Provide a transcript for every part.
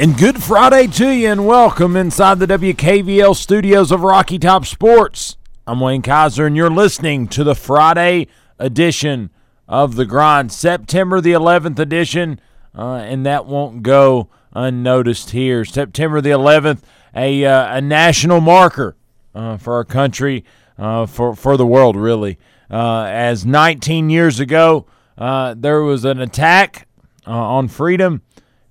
And good Friday to you, and welcome inside the WKVL studios of Rocky Top Sports. I'm Wayne Kaiser, and you're listening to the Friday edition of The Grind, September the 11th edition, uh, and that won't go unnoticed here. September the 11th, a, uh, a national marker uh, for our country, uh, for, for the world, really. Uh, as 19 years ago, uh, there was an attack on freedom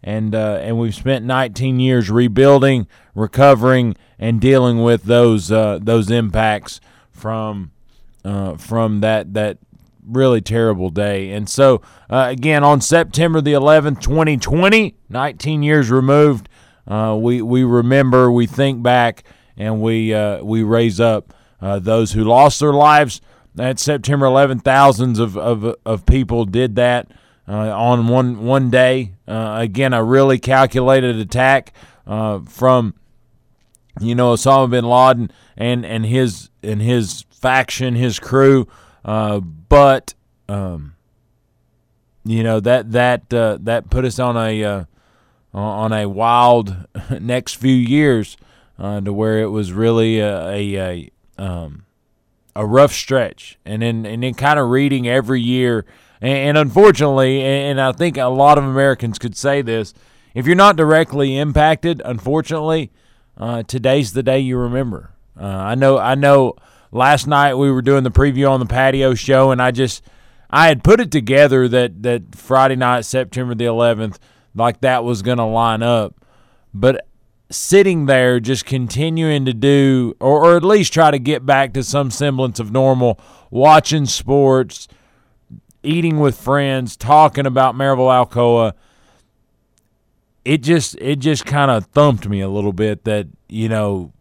and uh, and we've spent 19 years rebuilding, recovering, and dealing with those uh, those impacts from uh, from that that really terrible day. And so uh, again, on September the 11th, 2020, 19 years removed, uh, we we remember, we think back, and we uh, we raise up those who lost their lives. At September 11th, thousands of, of, of people did that on one one day. Uh, again, a really calculated attack uh, from you know Osama bin Laden and and his and his faction, his crew. Uh, but um, you know that that uh, that put us on a uh, on a wild next few years to where it was really a, a, a um, a rough stretch, and then and then kind of reading every year and, unfortunately, and I think a lot of Americans could say this, if you're not directly impacted, unfortunately, uh, today's the day you remember. Uh, I know. I know. Last night we were doing the preview on the patio show, and I just I had put it together that that Friday night, September the 11th, like that was going to line up, but sitting there just continuing to do or, or at least try to get back to some semblance of normal watching sports eating with friends, talking about Maryville Alcoa, it just it just kind of thumped me a little bit that you know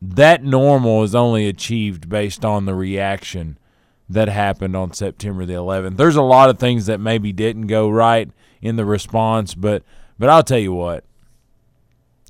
that normal is only achieved based on the reaction that happened on September the 11th. There's a lot of things that maybe didn't go right in the response, but but I'll tell you what.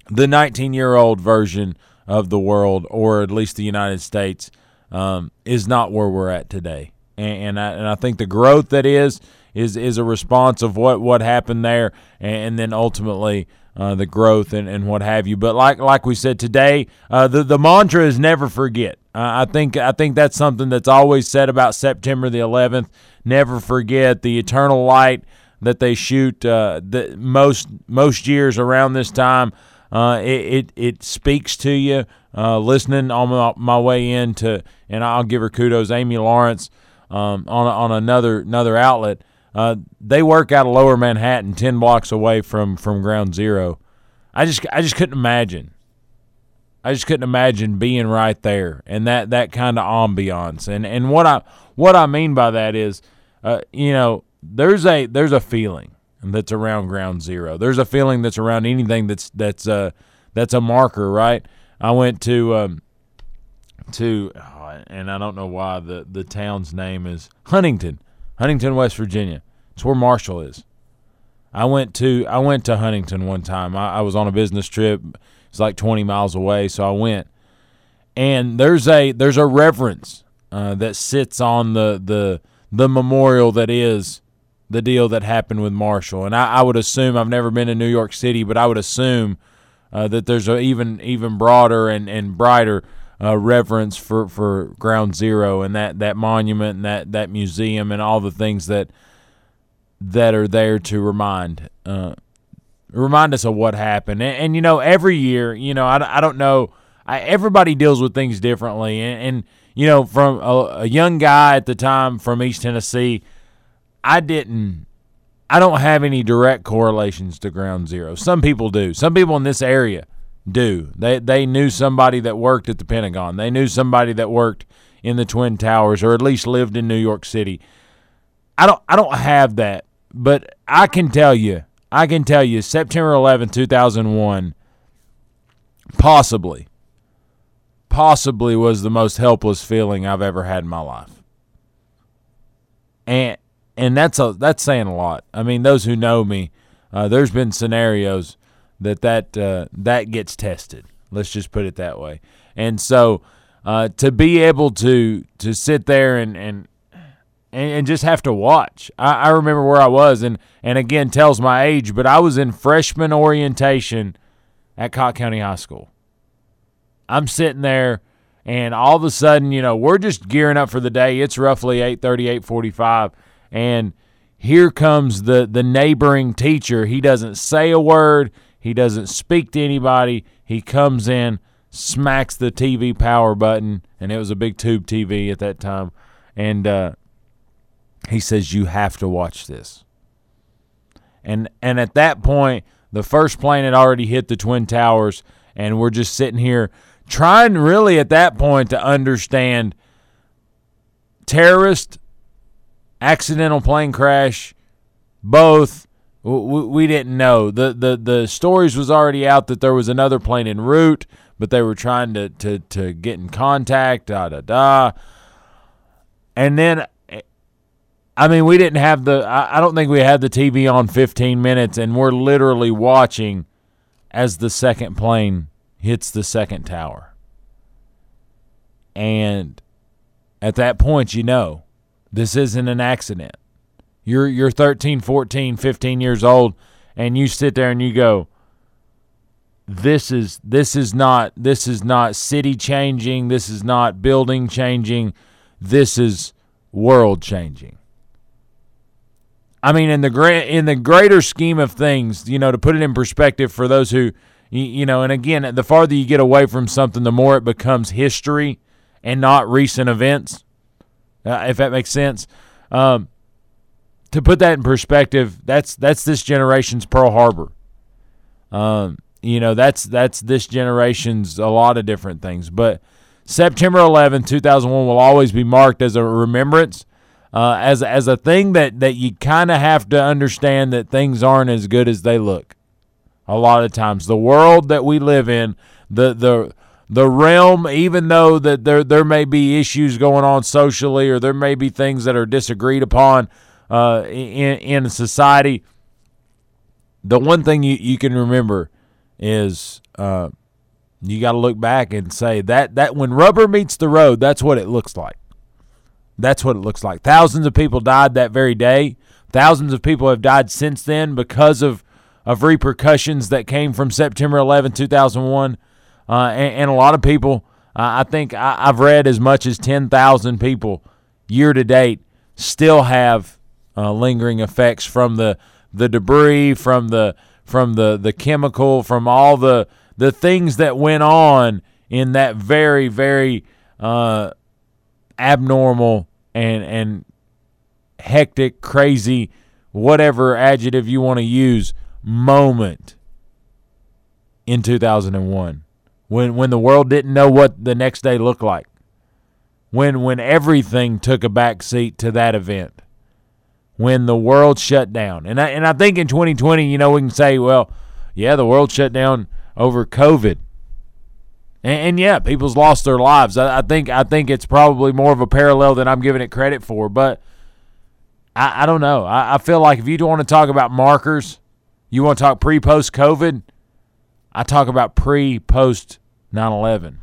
The 19-year-old version of the world, or at least the United States, um, is not where we're at today and and I, and I think the growth that is is is a response of what what happened there, and, then ultimately. Uh, the growth and, and what have you, but like like we said today, uh, the the mantra is never forget. Uh, I think I think that's something that's always said about September the 11th. Never forget the eternal light that they shoot uh, the most most years around this time. Uh, it, it, it speaks to you. Uh, listening on my, my way into, and I'll give her kudos. Amy Lawrence um, on on another another outlet. Uh, they work out of Lower Manhattan, ten blocks away from from Ground Zero. I just I just couldn't imagine. I just couldn't imagine being right there and that that kind of ambiance. And and what I what I mean by that is, uh, you know, there's a there's a feeling that's around Ground Zero. There's a feeling that's around anything that's that's uh that's a marker, right? I went to um, to and I don't know why the the town's name is Huntington, Huntington, West Virginia. It's where Marshall is. I went to I went to Huntington one time. I, I was on a business trip. It's like 20 miles away, so I went. And there's a there's a reverence uh, that sits on the the the memorial that is the deal that happened with Marshall. And I, I would assume I've never been in New York City, but I would assume uh, that there's a even even broader and and brighter uh, reverence for, for Ground Zero and that, that monument and that, that museum and all the things that that are there to remind uh, remind us of what happened. And, and, you know, every year, you know, I, I don't know, I, everybody deals with things differently. And, and you know, from a, a young guy at the time from East Tennessee, I didn't. I don't have any direct correlations to Ground Zero. Some people do. Some people in this area do. They they knew somebody that worked at the Pentagon. They knew somebody that worked in the Twin Towers or at least lived in New York City. I don't I don't have that, but I can tell you. I, can tell you, September 11, 2001, possibly, possibly was the most helpless feeling I've ever had in my life. And and that's a that's saying a lot. I mean, those who know me, uh, there's been scenarios that that uh, that gets tested. Let's just put it that way. And so uh, to be able to to sit there and and and, just have to watch. I, I remember where I was, and and again tells my age, but I was in freshman orientation at Cocke County High School. I'm sitting there and all of a sudden, you know, we're just gearing up for the day. It's roughly 8:30, 8:45, and here comes the the neighboring teacher. He doesn't say a word. He doesn't speak to anybody. He comes in, smacks the TV power button, and it was a big tube TV at that time, and uh, he says you have to watch this. And and at that point, the first plane had already hit the twin towers, and we're just sitting here trying really at that point to understand terrorist, accidental plane crash, both. We, we didn't know the, the the stories was already out that there was another plane en route, but they were trying to to to get in contact. Da da da. And then eh, I mean, we didn't have the. I, I don't think we had the TV on 15 minutes, and we're literally watching as the second plane hits the second tower. And at that point, you know, this isn't an accident. You're you're 13, 14, 15 years old, and you sit there and you go, "This is this is not this is not city changing. This is not building changing. This is world changing." I mean, in the grand, in the greater scheme of things, you know, to put it in perspective for those who, you know, and again, the farther you get away from something, the more it becomes history and not recent events. Uh, if that makes sense. Um, to put that in perspective, that's that's this generation's Pearl Harbor. Um, you know, that's that's this generation's a lot of different things, but September 11, 2001 will always be marked as a remembrance uh, as as a thing that that you kind of have to understand that things aren't as good as they look. A lot of times, the world that we live in, the the the realm, even though that there there may be issues going on socially, or there may be things that are disagreed upon uh, in in society. The one thing you, you can remember is uh, you got to look back and say that that when rubber meets the road, that's what it looks like. That's what it looks like. Thousands of people died that very day. Thousands of people have died since then because of, of repercussions that came from September 11, 2001. Uh, and, and, a lot of people, uh, I think I, have read as much as 10,000 people year to date still have uh, lingering effects from the, the debris, from the from the, the chemical, from all the the things that went on in that very very uh, abnormal and and hectic, crazy, whatever adjective you want to use moment in 2001 when when the world didn't know what the next day looked like. When when everything took a back seat to that event when the world shut down and I, and I think in 2020 you know we can say well yeah the world shut down over covid and, and yeah, people's lost their lives. I, I, think I think it's probably more of a parallel than I'm giving it credit for. But I, I don't know. I, I feel like if you want to talk about markers, you want to talk pre post COVID. I talk about pre post 9 11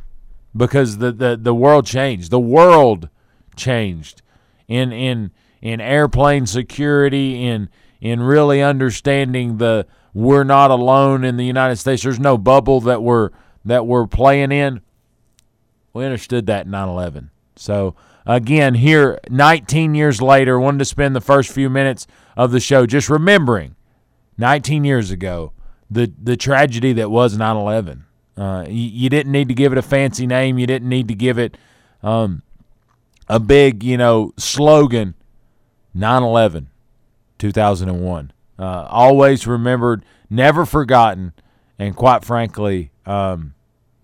because the, the, the world changed. The world changed in in in airplane security, in in really understanding the we're not alone in the United States. There's no bubble that we're that we're playing in, we understood that in 9 11. So, again, here 19 years later, wanted to spend the first few minutes of the show just remembering 19 years ago the, the tragedy that was 9 11. Uh, you, you, didn't need to give it a fancy name, you didn't need to give it um, a big, you know, slogan 9 11, 2001. Uh, always remembered, never forgotten, and quite frankly, um,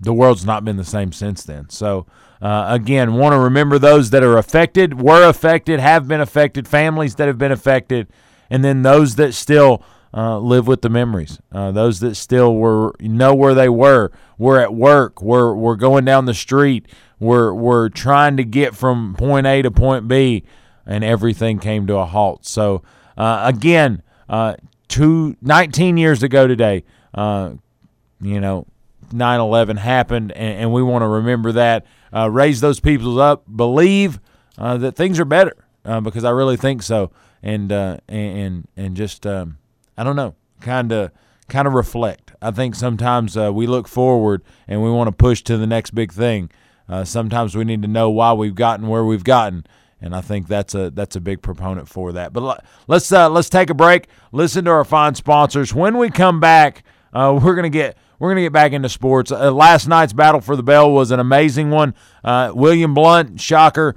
the world's not been the same since then. So, uh, again, want to remember those that are affected, were affected, have been affected, families that have been affected, and then those that still uh, live with the memories. Uh, those that still were know where they were, were at work, were were going down the street, were were trying to get from point A to point B, and everything came to a halt. So uh, again, uh, two, 19 years ago today, uh, you know, 9/11 happened, and, and we want to remember that. Uh, raise those people up. Believe that things are better because I really think so. And and and just um, I don't know, kind of kind of reflect. I think sometimes uh, we look forward and we want to push to the next big thing. Uh, sometimes we need to know why we've gotten where we've gotten, and I think that's a that's a big proponent for that. But let's uh, let's take a break. Listen to our fine sponsors. When we come back, uh, we're gonna get we're gonna get back into sports. Uh, last night's battle for the bell was an amazing one. Uh, William Blount, shocker,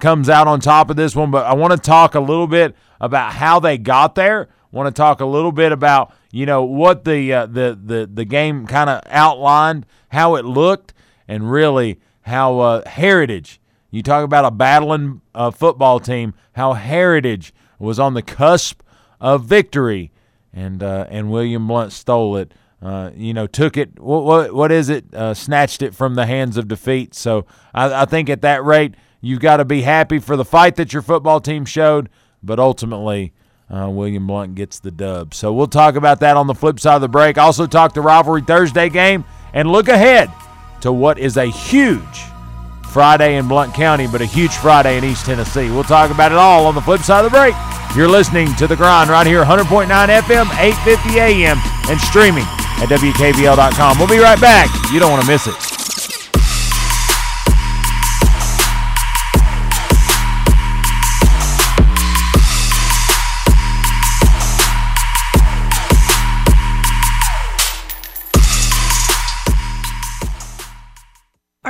comes out on top of this one. But I want to talk a little bit about how they got there want to talk a little bit about you know what the uh, the the the game kind of outlined, how it looked, and really how uh, Heritage. You talk about a battling uh, football team, how Heritage was on the cusp of victory, and uh, and William Blount stole it. Uh, you know, took it. What what, what is it? Uh, snatched it from the hands of defeat. So I, I think at that rate, you've got to be happy for the fight that your football team showed, but ultimately uh, William Blount gets the dub. So we'll talk about that on the flip side of the break. Also, talk the rivalry Thursday game and look ahead to what is a huge Friday in Blount County, but a huge Friday in East Tennessee. We'll talk about it all on the flip side of the break. You're listening to The Grind right here, 100.9 FM, 850 AM, and streaming at WKVL.com. We'll be right back. You don't want to miss it.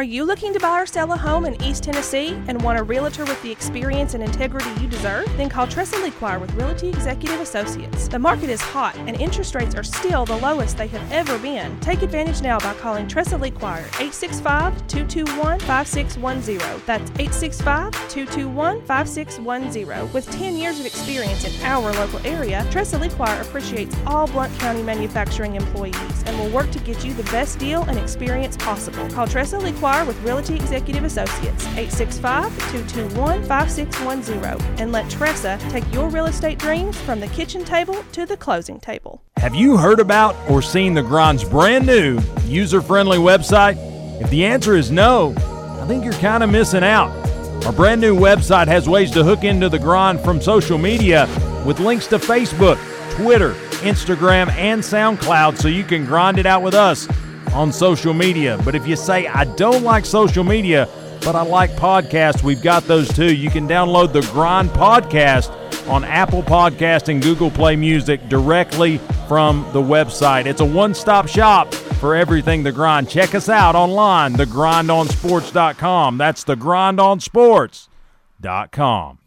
Are you looking to buy or sell a home in East Tennessee and want a realtor with the experience and integrity you deserve? Then call Tressa Lequire with Realty Executive Associates. The market is hot and interest rates are still the lowest they have ever been. Take advantage now by calling Tressa Lequire 865-221-5610. That's 865-221-5610. With 10 years of experience in our local area, Tressa Lequire appreciates all Blount County manufacturing employees and will work to get you the best deal and experience possible. Call Tressa Lequire with Realty Executive Associates, 865-221-5610, and let Tressa take your real estate dreams from the kitchen table to the closing table. Have you heard about or seen the Grind's brand new user-friendly website? If the answer is no, I think you're kind of missing out. Our brand new website has ways to hook into the grind from social media with links to Facebook, Twitter, Instagram, and SoundCloud so you can grind it out with us on social media. But if you say, I don't like social media, but I like podcasts, we've got those too. You can download the Grind Podcast on Apple Podcast and Google Play Music directly from the website. It's a one-stop shop for everything The Grind. Check us out online, thegrindonsports.com. That's The Grind on Sports.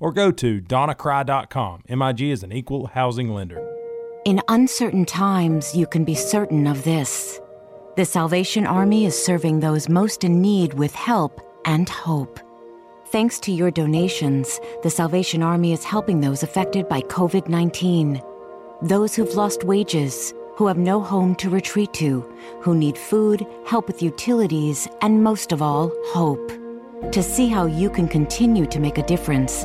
or go to donnacry.com. MIG is an equal housing lender. In uncertain times, you can be certain of this. The Salvation Army is serving those most in need with help and hope. Thanks to your donations, the Salvation Army is helping those affected by COVID 19. Those who've lost wages, who have no home to retreat to, who need food, help with utilities, and most of all, hope. To see how you can continue to make a difference,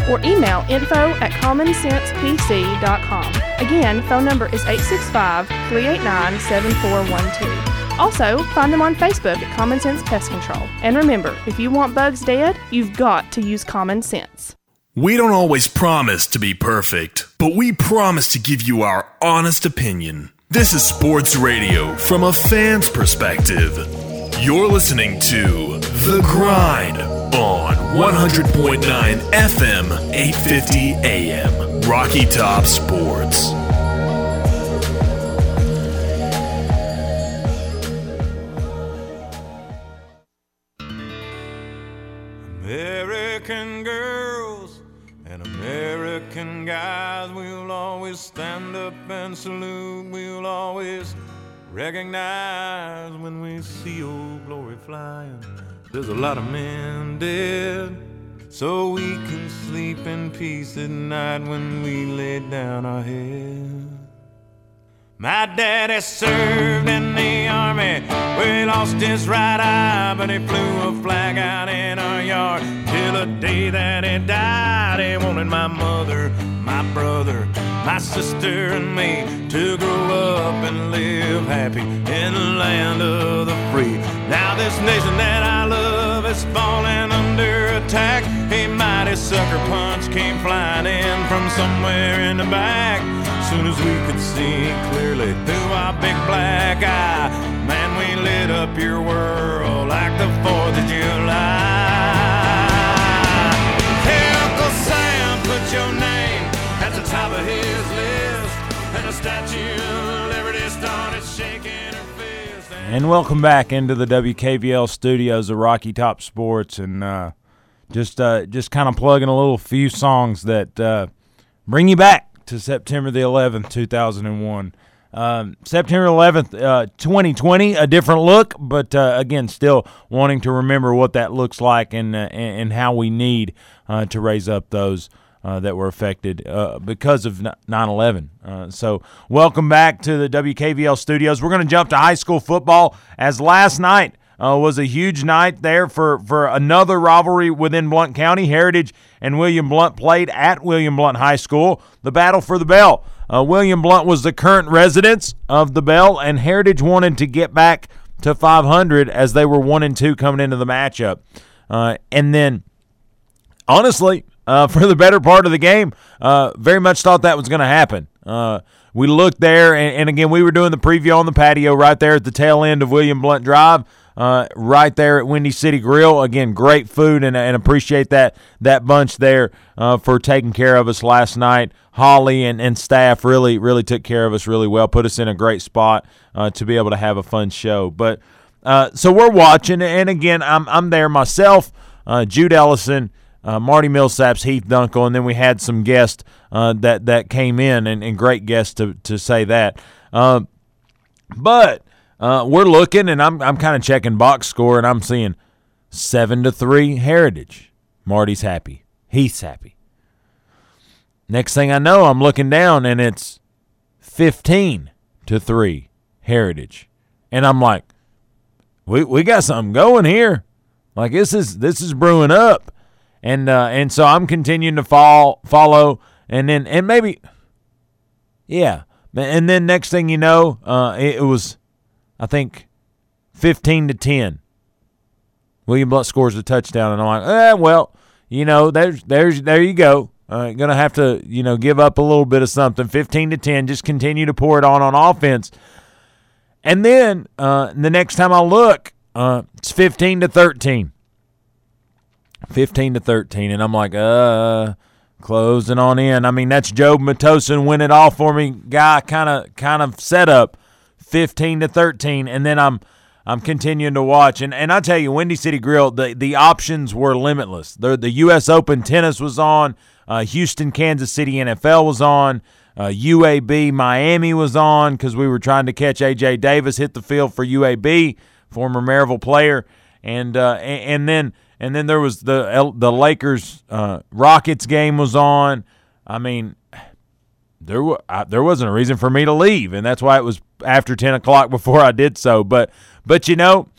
or email info at commonsensepc.com. Again, phone number is 865 389 7412. Also, find them on Facebook at Common Sense Pest Control. And remember, if you want bugs dead, you've got to use common sense. We don't always promise to be perfect, but we promise to give you our honest opinion. This is sports radio from a fan's perspective. You're listening to The Grind on 100.9 FM, 850 AM. Rocky Top Sports. American girls and American guys, we'll always stand up and salute. We'll always recognize when we see old glory flying. There's a lot of men dead, so we can sleep in peace at night when we lay down our head. My daddy served in the army where he lost his right eye, but he flew a flag out in our yard till the day that he died. He wanted my mother, my brother, my sister, and me to grow up and live happy in the land of the free. Now, this nation that I love is falling under attack. A mighty sucker punch came flying in from somewhere in the back soon as we could see clearly through our big black eye, man, we lit up your world like the 4th of July. Hey, Uncle Sam, put your name at the top of his list, and the Statue And welcome back into the WKVL studios of Rocky Top Sports, and uh, just uh, just kind of plugging a little few songs that uh, bring you back to September the 11th, 2001. Um, September 11th, uh, 2020, a different look, but uh, again, still wanting to remember what that looks like and uh, and how we need uh, to raise up those uh, that were affected uh, because of 9/11. so, welcome back to the WKVL studios. We're going to jump to high school football as last night uh, was a huge night there for, for another rivalry within Blount County. Heritage and William Blount played at William Blount High School. The battle for the bell. Uh, William Blount was the current residents of the bell, and Heritage wanted to get back to 500 as they were one and two coming into the matchup. Uh, and then, honestly, uh, for the better part of the game, uh, very much thought that was going to happen. Uh, we looked there, and, and, again, we were doing the preview on the patio right there at the tail end of William Blount Drive uh, right there at Windy City Grill. Again, great food, and, and appreciate that that bunch there uh, for taking care of us last night. Holly and, and staff really really took care of us really well, put us in a great spot uh, to be able to have a fun show. But so we're watching, and again, I'm I'm there myself, Jude Ellison. Uh, Marty Millsaps, Heath Dunkel, and then we had some guests that that came in, and, and great guests to to say that. but uh, we're looking, and I'm I'm kind of checking box score, and I'm seeing seven to three Heritage. Marty's happy. He's happy. Next thing I know, I'm looking down, and it's fifteen to three Heritage, and I'm like, we we got something going here. Like this is this is brewing up, and uh, and so I'm continuing to follow, and then and maybe, yeah, and then next thing you know, uh, it, it was I think 15 to 10. William Blount scores a touchdown, and I'm like, eh, well, you know, there's there's there you go. Uh, gonna have to you know give up a little bit of something. 15 to 10. Just continue to pour it on on offense. And then uh, the next time I look, uh, it's 15 to 13. 15 to 13, and I'm like, uh, closing on in. I mean, that's Job Matosin win it all for me guy kind of kind of setup. 15 to 13 and then I'm I'm continuing to watch and and I tell you Windy City Grill the the options were limitless. The the US Open tennis was on, uh, Houston Kansas City NFL was on, uh, UAB Miami was on cuz we were trying to catch AJ Davis hit the field for UAB, former Maryville player and uh, and, and then and then there was the the Lakers uh, Rockets game was on. I mean, there I, there wasn't a reason for me to leave, and that's why it was after ten o'clock before I did so. But but you know,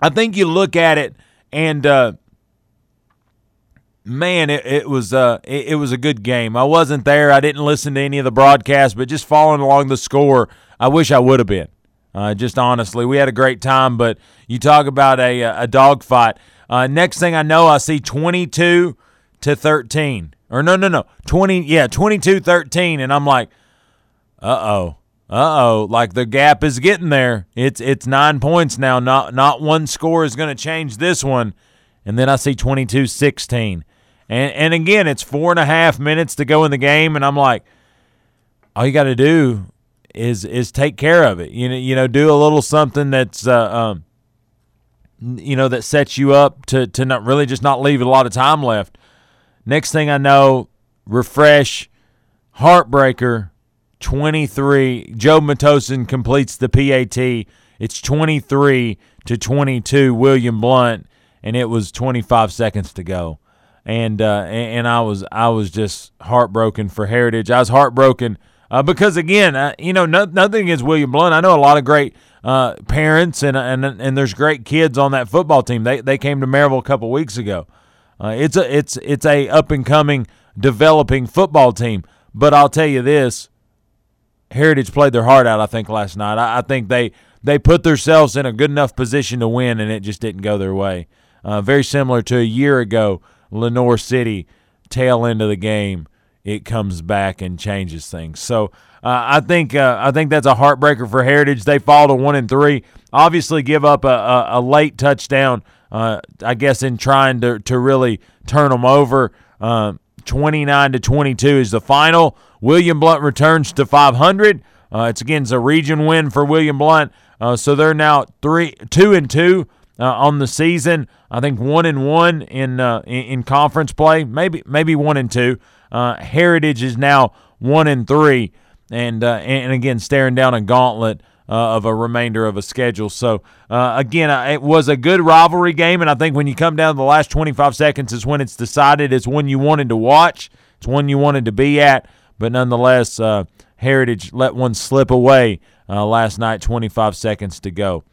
I think you look at it and uh, man, it, it was uh, it, it, was a good game. I wasn't there. I didn't listen to any of the broadcasts, but just following along the score, I wish I would have been. Uh, just honestly, we had a great time. But you talk about a a dogfight. Uh, next thing I know, I see 22 to 13. Or no, no, no. 20 yeah, 22-13 and I'm like, "Uh-oh. Uh-oh, like the gap is getting there. It's it's 9 points now. Not not one score is going to change this one." And then I see 22-16. And and again, it's four and a half minutes to go in the game, and I'm like, all you got to do is is take care of it. You know, you know, do a little something that's uh, um, you know, that sets you up to to not really just not leave a lot of time left. Next thing I know, refresh, heartbreaker, 23. Joe Matosin completes the PAT. It's 23 to 22, William Blount, and it was 25 seconds to go. And uh, and I was I was just heartbroken for Heritage. I was heartbroken uh, because again, you know, no, nothing against William Blount. I know a lot of great uh, parents and and and there's great kids on that football team. They they came to Maryville a couple weeks ago. Uh, it's a it's it's a up and coming developing football team. But I'll tell you this, Heritage played their heart out. I think last night. I, I think they they put themselves in a good enough position to win, and it just didn't go their way. Uh, very similar to a year ago, Lenoir City tail end of the game it comes back and changes things. So I think uh, I think that's a heartbreaker for Heritage. They fall to one and three. Obviously, give up a, a, a late touchdown. Uh, I guess in trying to to really turn them over. Uh, 29 to 22 is the final. William Blount returns to 500. Uh, it's again it's a region win for William Blount, Uh, so they're now three, two and two on the season. I think one and one in, in in conference play. Maybe maybe one and two. Uh, Heritage is now one and three, and uh, and again staring down a gauntlet uh, of a remainder of a schedule. So uh, again, it was a good rivalry game, and I think when you come down to the last 25 seconds is when it's decided. It's one you wanted to watch. It's one you wanted to be at, but nonetheless, uh, Heritage let one slip away uh, last night. 25 seconds to go.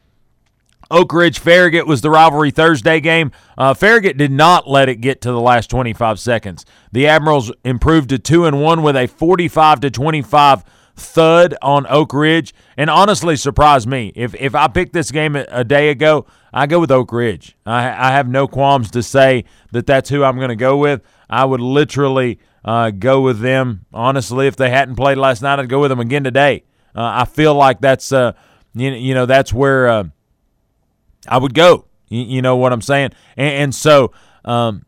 Oak Ridge Farragut was the rivalry Thursday game. Uh, Farragut did not let it get to the last 25 seconds. The Admirals improved to 2 and 1 with a 45 to 25 thud on Oak Ridge and honestly surprised me. If if I picked this game a day ago, I go with Oak Ridge. I, I have no qualms to say that that's who I'm going to go with. I would literally uh, go with them. Honestly, if they hadn't played last night, I'd go with them again today. Uh, I feel like that's uh, you, you know that's where uh, I would go. You, you know what I'm saying? And, and so um,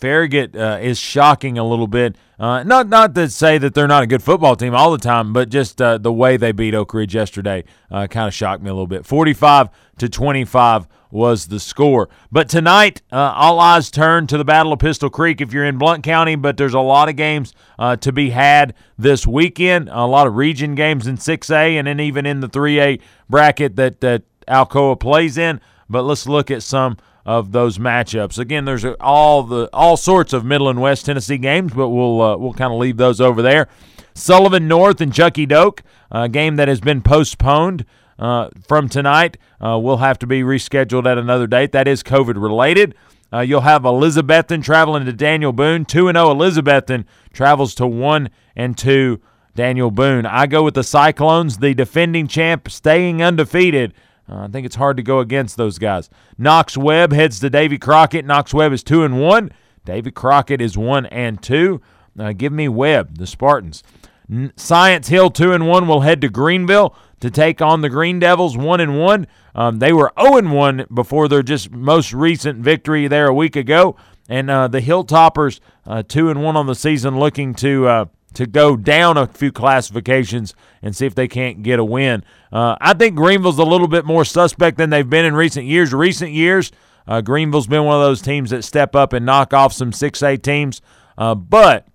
Farragut uh, is shocking a little bit. Uh, not not to say that they're not a good football team all the time, but just uh, the way they beat Oak Ridge yesterday uh, kind of shocked me a little bit. 45 to 25 was the score. But tonight, uh, all eyes turn to the Battle of Pistol Creek if you're in Blount County, but there's a lot of games uh, to be had this weekend. A lot of region games in 6A and then even in the 3A bracket that, that Alcoa plays in. But let's look at some of those matchups. Again, there's all the all sorts of Middle and West Tennessee games, but we'll uh, we'll kind of leave those over there. Sullivan North and Chuckey Doak, a game that has been postponed uh, from tonight, uh, will have to be rescheduled at another date. That is COVID related. Uh, you'll have Elizabethton traveling to Daniel Boone. 2 0 Elizabethton travels to 1 and 2 Daniel Boone. I go with the Cyclones, the defending champ, staying undefeated uh, I think it's hard to go against those guys. Knox Webb heads to Davy Crockett. Knox Webb is two and one. Davy Crockett is one and two. Uh, give me Webb, the Spartans. N- Science Hill two and one will head to Greeneville to take on the Green Devils one and one. Um, they were zero oh and one before their just most recent victory there a week ago, and uh, the Hilltoppers uh, two and one on the season, looking to uh, to go down a few classifications and see if they can't get a win. Uh, I think Greeneville's a little bit more suspect than they've been in recent years. Recent years, uh, Greeneville's been one of those teams that step up and knock off some 6A teams, uh, but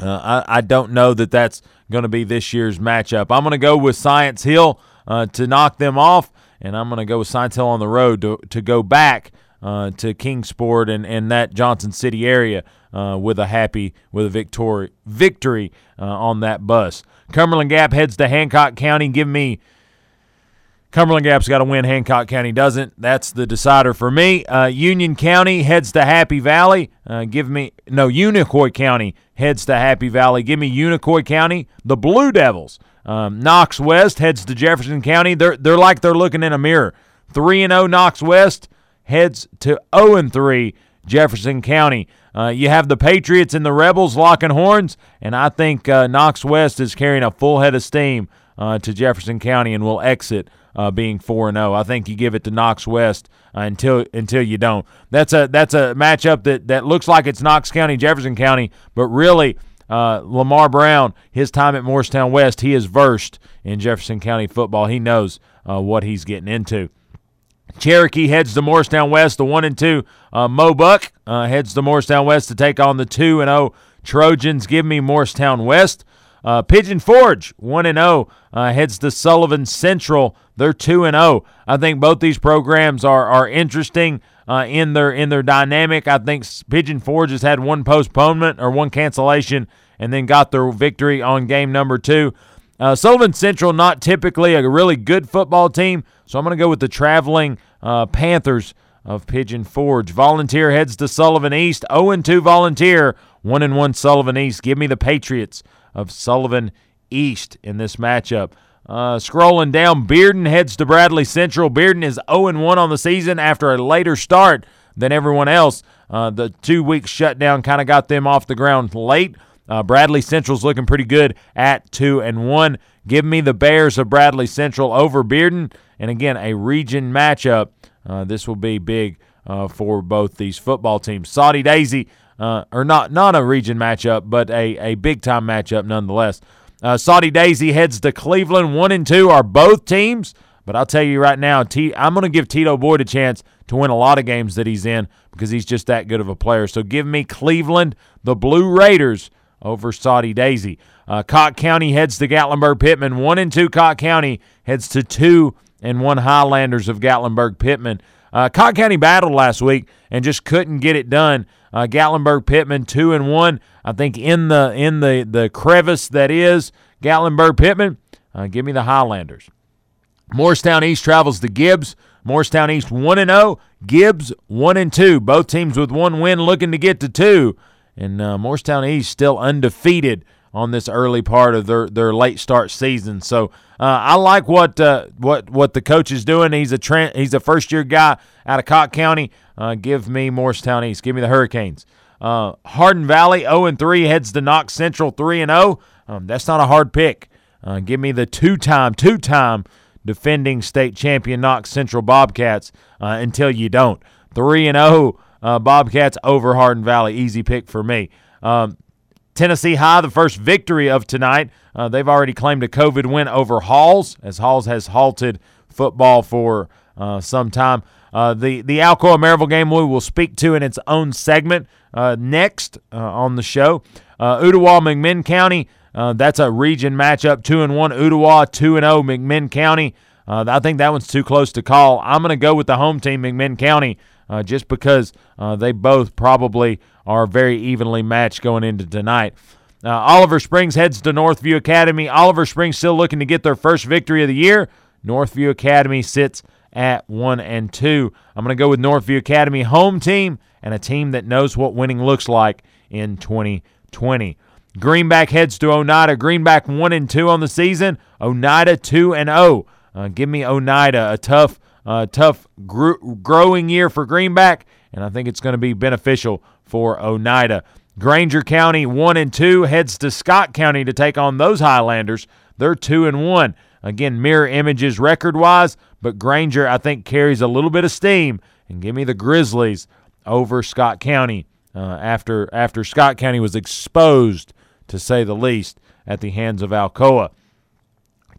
uh, I, I, don't know that that's going to be this year's matchup. I'm going to go with Science Hill uh, to knock them off, and I'm going to go with Science Hill on the road to, to go back uh, to Kingsport and, and that Johnson City area uh, with a happy with a victory victory uh, on that bus. Cumberland Gap heads to Hancock County. Give me Cumberland Gap's got to win. Hancock County doesn't. That's the decider for me. Uh, Union County heads to Happy Valley. Uh, give me no Unicoi County heads to Happy Valley. Give me Unicoi County. The Blue Devils. Um, Knox West heads to Jefferson County. They're they're like they're looking in a mirror. Three and zero Knox West heads to 0 3 Jefferson County. Uh, you have the Patriots and the Rebels locking horns, and I think uh, Knox West is carrying a full head of steam uh, to Jefferson County and will exit uh, being four and zero. I think you give it to Knox West uh, until until you don't. That's a that's a matchup that that looks like it's Knox County Jefferson County, but really. Uh, Lamar Brown, his time at Morristown West, he is versed in Jefferson County football. He knows what he's getting into. Cherokee heads to Morristown West, the one and two. Uh, Mo Buck uh, heads to Morristown West to take on the two and zero oh Trojans. Give me Morristown West. Uh, Pigeon Forge one and zero oh, uh, heads to Sullivan Central. They're two and zero. Oh. I think both these programs are are interesting uh, in their in their dynamic. I think Pigeon Forge has had one postponement or one cancellation, and then got their victory on game number two. Uh, Sullivan Central not typically a really good football team, so I'm going to go with the traveling uh, Panthers of Pigeon Forge. Volunteer heads to Sullivan East. 0 2 Volunteer, 1 1 Sullivan East. Give me the Patriots of Sullivan East in this matchup. Uh, scrolling down, Bearden heads to Bradley Central. Bearden is 0 1 on the season after a later start than everyone else. Uh, the two week shutdown kind of got them off the ground late. Uh, Bradley Central's looking pretty good at 2 and 1. Give me the Bears of Bradley Central over Bearden. And again, a region matchup. Uh, this will be big uh, for both these football teams. Soddy Daisy uh, or not not a region matchup, but a, a big time matchup nonetheless. Uh, Soddy Daisy heads to Cleveland. One and two are both teams, but I'll tell you right now, T- I'm going to give Tito Boyd a chance to win a lot of games that he's in because he's just that good of a player. So give me Cleveland, the Blue Raiders over Soddy Daisy. Uh, Cocke County heads to Gatlinburg Pittman. One and two Cocke County heads to two and one Highlanders of Gatlinburg Pittman. Uh, Cocke County battled last week and just couldn't get it done. Uh, Gatlinburg Pittman two and one. I think in the in the the crevice that is Gatlinburg Pittman. Uh, give me the Highlanders. Morristown East travels to Gibbs. Morristown East one and zero. Oh. Gibbs one and two. Both teams with one win, looking to get to two. And uh, Morristown East still undefeated on this early part of their, their late start season. So uh, I like what uh, what what the coach is doing. He's a trend, he's a first year guy out of Cocke County. Uh, give me Morristown East. Give me the Hurricanes. Uh, Hardin Valley 0 3 heads to Knox Central 3 0. Um, that's not a hard pick. Uh, give me the two time two time defending state champion Knox Central Bobcats uh, until you don't. 3 0 uh, Bobcats over Hardin Valley, easy pick for me. Um, Tennessee High, the first victory of tonight. Uh, they've already claimed a COVID win over Halls, as Halls has halted football for uh, some time. Uh, the the Alcoa Maryville game we will speak to in its own segment uh, next uh, on the show. Uh, Ooltewah McMinn County, uh, that's a region matchup. Two and one Ooltewah, two and zero McMinn County. I think that one's too close to call. I'm going to go with the home team, McMinn County just because they both probably are very evenly matched going into tonight. Uh, Oliver Springs heads to Northview Academy. Oliver Springs still looking to get their first victory of the year. Northview Academy sits at one and two. I'm going to go with Northview Academy home team and a team that knows what winning looks like in 2020. Greenback heads to Oneida. Greenback one and two on the season. Oneida two and zero. Oh. Uh, give me Oneida a tough, uh, tough gr- growing year for Greenback, and I think it's going to be beneficial for Oneida. Granger County one and two heads to Scott County to take on those Highlanders. They're two and one. Again, mirror images record wise, but Granger I think carries a little bit of steam. And give me the Grizzlies over Scott County uh, after after Scott County was exposed to say the least at the hands of Alcoa.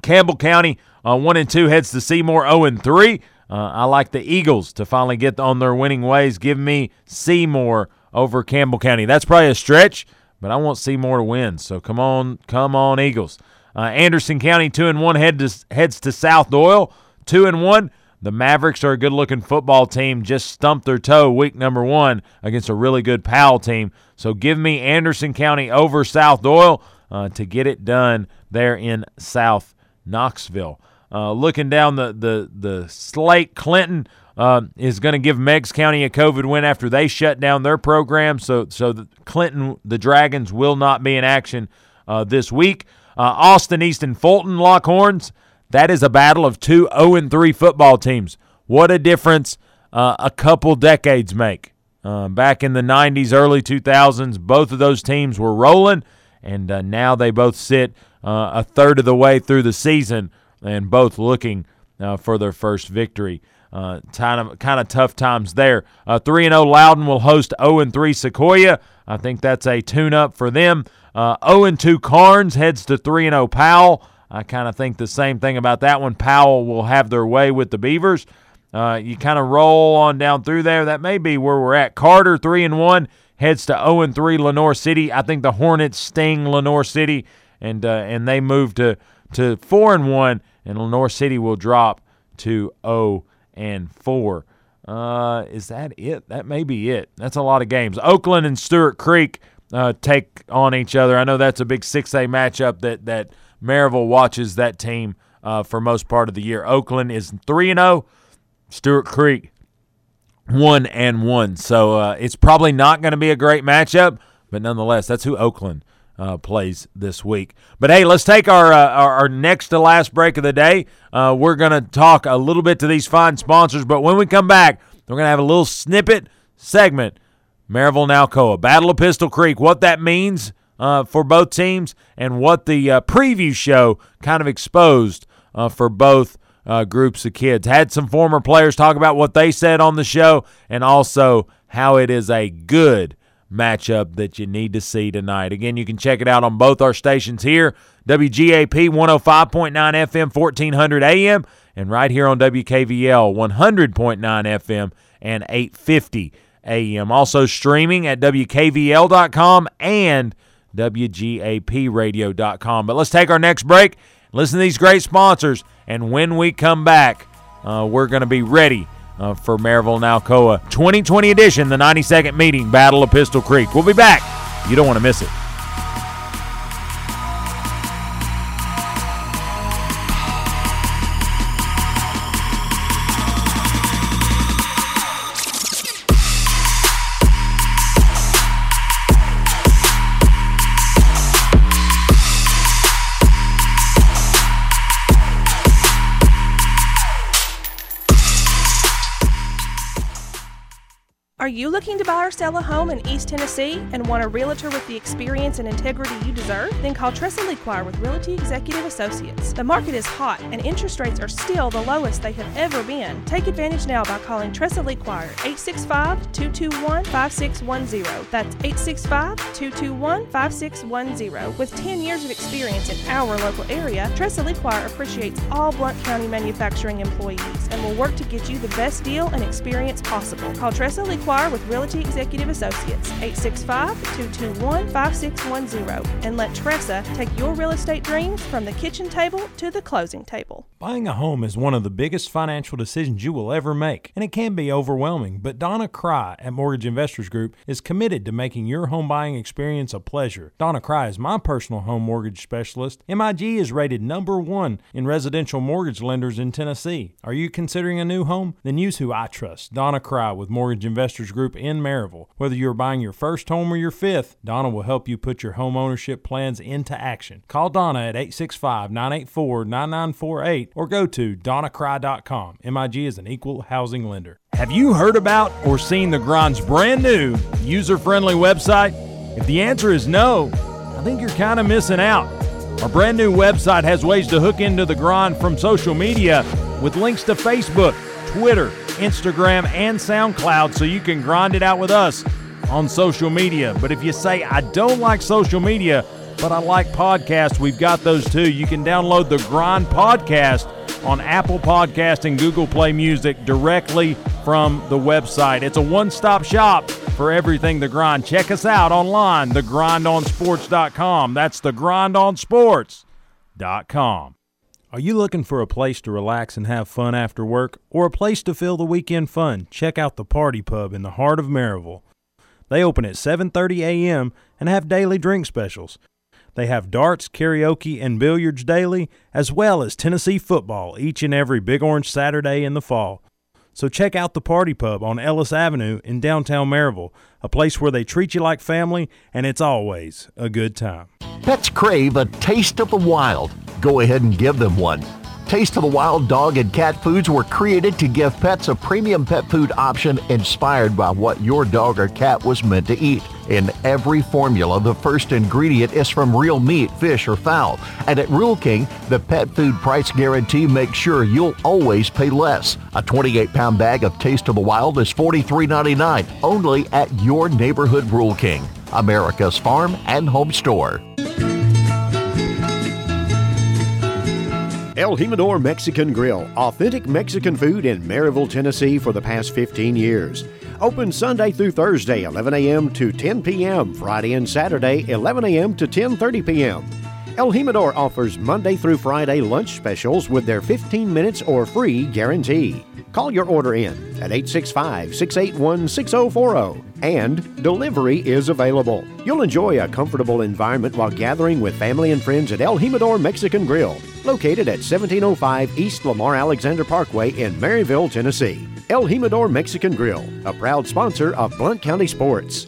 Campbell County uh, one and two heads to Seymour zero oh and three. Uh, I like the Eagles to finally get on their winning ways. Give me Seymour over Campbell County. That's probably a stretch, but I want Seymour to win. So come on, come on, Eagles. Uh, Anderson County two and one head to, heads to South Doyle two and one. The Mavericks are a good-looking football team. Just stumped their toe week number one against a really good Powell team. So give me Anderson County over South Doyle uh, to get it done there in South Knoxville. Uh, looking down the the the slate, Clinton uh, is going to give Meigs County a COVID win after they shut down their program. So so Clinton the Dragons will not be in action uh, this week. Uh, Austin East and Fulton Lockhorns. That is a battle of two 0 and 3 football teams. What a difference uh, a couple decades make. Back in the 90s, early 2000s, both of those teams were rolling, and now they both sit a third of the way through the season and both looking uh, for their first victory. Uh, kind of kind of tough times there. Three and zero Loudon will host zero and three Sequoia. I think that's a tune-up for them. Zero and two Karns heads to three and zero Powell. I kind of think the same thing about that one. Powell will have their way with the Beavers. Uh, you kind of roll on down through there. That may be where we're at. Carter three and one heads to zero and three Lenoir City. I think the Hornets sting Lenoir City, and uh, and they move to to four and one, and Lenoir City will drop to zero and four. Uh, is that it? That may be it. That's a lot of games. Oakland and Stewart Creek uh, take on each other. I know that's a big six A matchup that that Maryville watches that team uh, for most part of the year. Oakland is three and zero. Stewart Creek one and one. So uh, it's probably not going to be a great matchup, but nonetheless, that's who Oakland uh, plays this week. But hey, let's take our uh, our, our, next to last break of the day. Uh, we're going to talk a little bit to these fine sponsors, but when we come back, we're going to have a little snippet segment. Maryville Alcoa, Battle of Pistol Creek, what that means uh, for both teams, and what the uh, preview show kind of exposed for both uh, groups of kids. Had some former players talk about what they said on the show and also how it is a good matchup that you need to see tonight. Again, you can check it out on both our stations here WGAP 105.9 FM, 1400 AM, and right here on WKVL 100.9 FM and 850 AM. Also streaming at WKVL.com and WGAPradio.com. But let's take our next break. Listen to these great sponsors and when we come back, uh, we're going to be ready uh, for Maryville and Alcoa 2020 edition, the 92nd meeting, Battle of Pistol Creek. We'll be back. You don't want to miss it. Are you looking to buy or sell a home in East Tennessee and want a realtor with the experience and integrity you deserve? Then call Tressa Lequire with Realty Executive Associates. The market is hot and interest rates are still the lowest they have ever been. Take advantage now by calling Tressa Lequire 865-221-5610. That's 865-221-5610. With 10 years of experience in our local area, Tressa Lequire appreciates all Blount County manufacturing employees and will work to get you the best deal and experience possible. Call Tressa Lequire with Realty Executive Associates, 865-221-5610, and let Tressa take your real estate dreams from the kitchen table to the closing table. Buying a home is one of the biggest financial decisions you will ever make, and it can be overwhelming, but Donna Cry at Mortgage Investors Group is committed to making your home buying experience a pleasure. Donna Cry is my personal home mortgage specialist. MIG is rated number one in residential mortgage lenders in Tennessee. Are you considering a new home? Then use who I trust, Donna Cry with Mortgage Investors Group in Maryville. Whether you're buying your first home or your fifth, Donna will help you put your home ownership plans into action. Call Donna at 865 984 9948 or go to donnacry.com. MIG is an equal housing lender. Have you heard about or seen the Grind's brand new user friendly website? If the answer is no, I think you're kind of missing out. Our brand new website has ways to hook into the grind from social media with links to Facebook, Twitter, Instagram, and SoundCloud so you can grind it out with us on social media. But if you say, I don't like social media, but I like podcasts, we've got those too. You can download the Grind Podcast on Apple Podcast and Google Play Music directly from the website. It's a one-stop shop for everything The Grind. Check us out online, thegrindonsports.com. That's thegrindonsports.com. Are you looking for a place to relax and have fun after work, or a place to fill the weekend fun? Check out the Party Pub in the heart of Maryville. They open at 7:30 a.m. and have daily drink specials. They have darts, karaoke, and billiards daily, as well as Tennessee football each and every Big Orange Saturday in the fall. So check out the Party Pub on Ellis Avenue in downtown Maryville, a place where they treat you like family and it's always a good time. Pets crave a taste of the wild. Go ahead and give them one. Taste of the Wild dog and cat foods were created to give pets a premium pet food option inspired by what your dog or cat was meant to eat. In every formula, the first ingredient is from real meat, fish, or fowl. And at Rural King, the pet food price guarantee makes sure you'll always pay less. A 28 pound bag of Taste of the Wild is $43.99 only at your neighborhood Rural King, America's farm and home store. El Jimador Mexican Grill, authentic Mexican food in Maryville, Tennessee for the past 15 years. Open Sunday through Thursday, 11 a.m. to 10 p.m. Friday and Saturday, 11 a.m. to 10:30 p.m. El Jimador offers Monday through Friday lunch specials with their 15 minutes or free guarantee. Call your order in at 865 681 6040 and delivery is available. You'll enjoy a comfortable environment while gathering with family and friends at El Jimador Mexican Grill, located at 1705 East Lamar Alexander Parkway in Maryville, Tennessee. El Jimador Mexican Grill, a proud sponsor of Blount County Sports.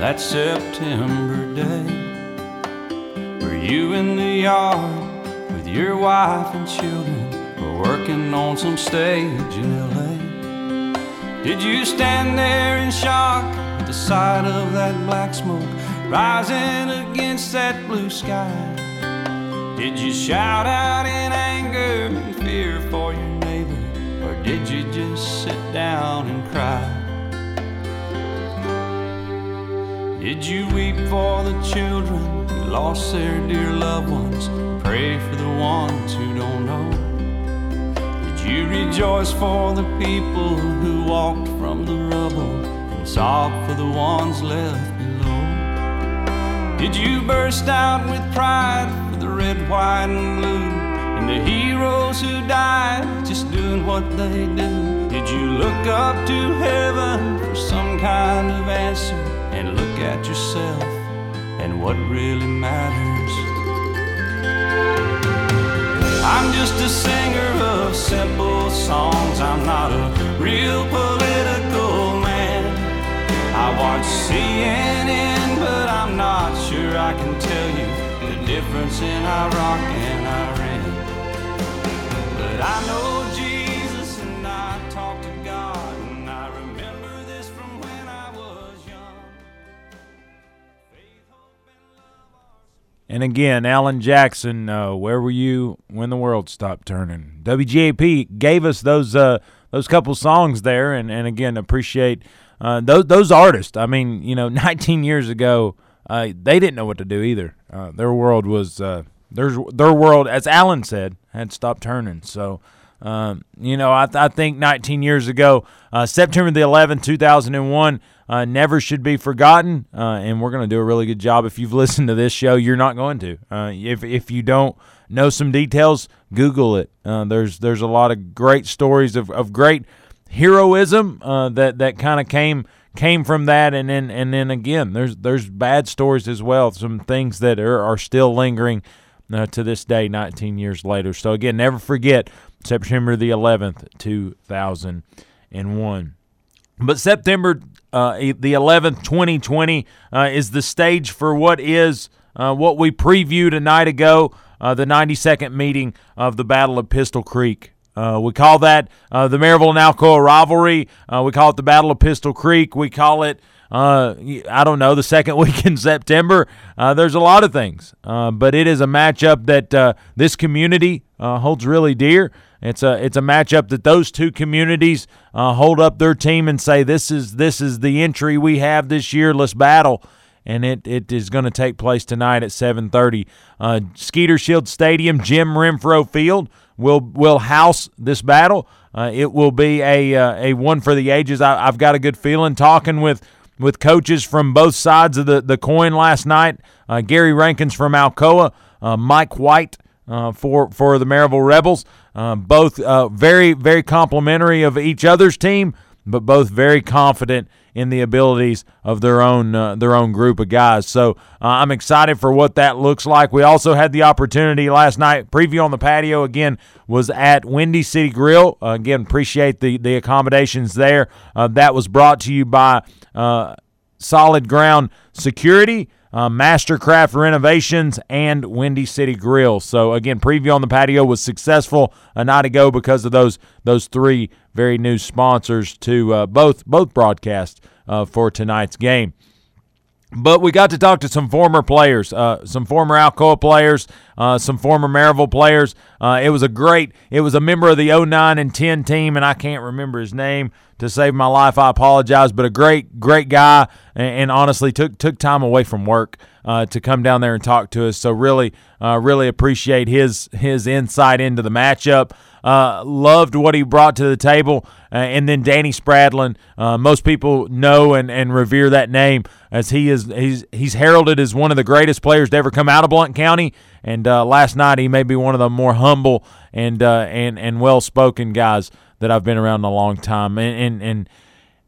that September day? Were you in the yard with your wife and children or working on some stage in LA? Did you stand there in shock at the sight of that black smoke rising against that blue sky? Did you shout out in anger and fear for your neighbor? Or did you just sit down and cry? Did you weep for the children who lost their dear loved ones? Pray for the ones who don't know. Did you rejoice for the people who walked from the rubble and sob for the ones left below? Did you burst out with pride for the red, white, and blue? And the heroes who died just doing what they do. Did you look up to heaven for some kind of answer and look at yourself and what really matters? I'm just a singer of simple songs. I'm not a real political man. I watch CNN, but I'm not sure I can tell you the difference in Iraq and Iran. But I know And again, Alan Jackson, uh, where were you when the world stopped turning? WGAP gave us those uh, those couple songs there, and, and again, appreciate uh, those those artists. I mean, you know, 19 years ago, uh, they didn't know what to do either. Uh, their world was uh, their their world, as Alan said, had stopped turning. So. Um, you know, I, th- I think 19 years ago, uh, September the 11th, 2001, uh, never should be forgotten. Uh, and we're going to do a really good job. If you've listened to this show, you're not going to. Uh, if if you don't know some details, Google it. Uh, there's there's a lot of great stories of, of great heroism uh, that that kind of came came from that, and then and then again, there's there's bad stories as well. Some things that are, are still lingering uh, to this day, 19 years later. So again, never forget September the 11th, 2001. But September uh, the 11th, 2020, uh, is the stage for what is uh, what we previewed a night ago, uh, the 92nd meeting of the Battle of Pistol Creek. Uh, we call that uh, the Maryville and Alcoa rivalry. we call it the Battle of Pistol Creek. We call it, I don't know, the second week in September. there's a lot of things, but it is a matchup that this community holds really dear. It's a it's a matchup that those two communities uh, hold up their team and say this is this is the entry we have this year. Let's battle, and it, it is going to take place tonight at 7:30. Uh, Skeeter Shield Stadium, Jim Renfro Field will will house this battle. Uh, it will be a uh, a one for the ages. I, have got a good feeling talking with with coaches from both sides of the, the coin last night. Uh, Gary Rankins from Alcoa, uh, Mike White for for the Maryville Rebels. Um, both uh, very, very complimentary of each other's team, but both very confident in the abilities of their own uh, their own group of guys. So uh, I'm excited for what that looks like. We also had the opportunity last night. Preview on the patio again was at Windy City Grill. Uh, again, appreciate the the accommodations there. Uh, that was brought to you by uh, Solid Ground Security uh, Mastercraft Renovations, and Windy City Grill. So again, preview on the patio was successful a night ago because of those those three very new sponsors to uh, both both broadcasts uh, for tonight's game. But we got to talk to some former players, uh, some former Alcoa players, uh, some former Maryville players. Uh, it was a great, it was a member of the 09 and 10 team, and I can't remember his name to save my life. I apologize, but a great, great guy, and, and honestly took took time away from work uh, to come down there and talk to us. So really, uh, really appreciate his his insight into the matchup. Uh, loved what he brought to the table. Uh, and then Danny Spradlin, uh, most people know and, and revere that name as he is he's he's heralded as one of the greatest players to ever come out of Blount County. And uh, last night he may be one of the more humble and uh, and and well spoken guys that I've been around a long time. And, and and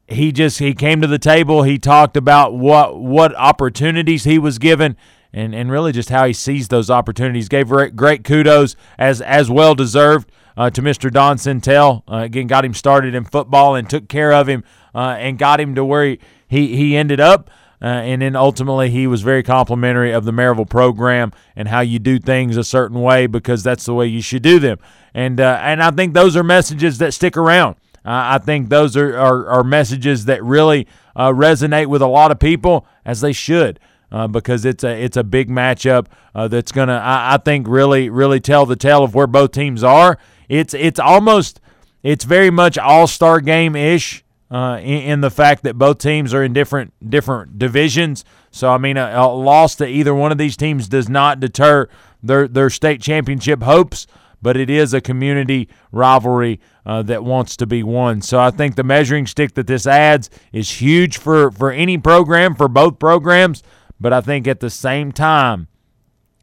he just he came to the table. He talked about what what opportunities he was given and, and really just how he sees those opportunities. Gave great kudos as as well deserved uh, to Mr. Don Centel. Uh, again, got him started in football and took care of him uh, and got him to where he, he, he ended up. Uh, and then ultimately, he was very complimentary of the Maryville program and how you do things a certain way because that's the way you should do them. And uh, and I think those are messages that stick around. I think those are, are, are, messages that really resonate with a lot of people, as they should. Uh, because it's a it's a big matchup uh, that's gonna I, I, think really really tell the tale of where both teams are it's it's almost it's very much all star game ish. Uh, in, in, the fact that both teams are in different different divisions, so I mean, a, a, loss to either one of these teams does not deter their their state championship hopes, but it is a community rivalry uh, that wants to be won. So I think the measuring stick that this adds is huge for for any program for both programs. But I think at the same time,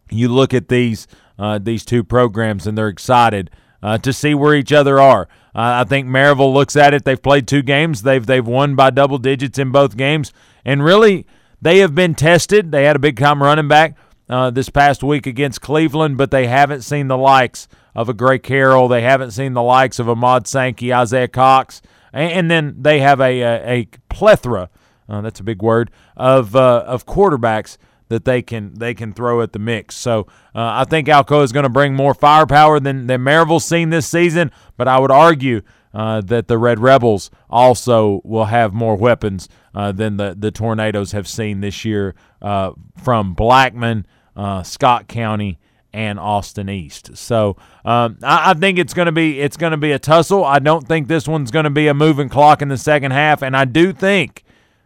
you look at these uh, these two programs and they're excited uh, to see where each other are. Uh, I think Maryville looks at it. They've played two games. They've they've won by double digits in both games, and really they have been tested. They had a big time running back uh, this past week against Cleveland, but they haven't seen the likes of a Gray Carroll. They haven't seen the likes of Ahmad Sankey, Isaiah Cox, and, and then they have a a, a plethora. Uh, that's a big word of uh, of quarterbacks that they can they can throw at the mix. So uh, I think Alcoa is going to bring more firepower than than Maryville's seen this season, but I would argue uh, that the Red Rebels also will have more weapons uh, than the the Tornadoes have seen this year uh, from Blackman, uh, Scott County. And Austin East, so um, I, I think it's going to be it's going to be a tussle. I don't think this one's going to be a moving clock in the second half, and I do think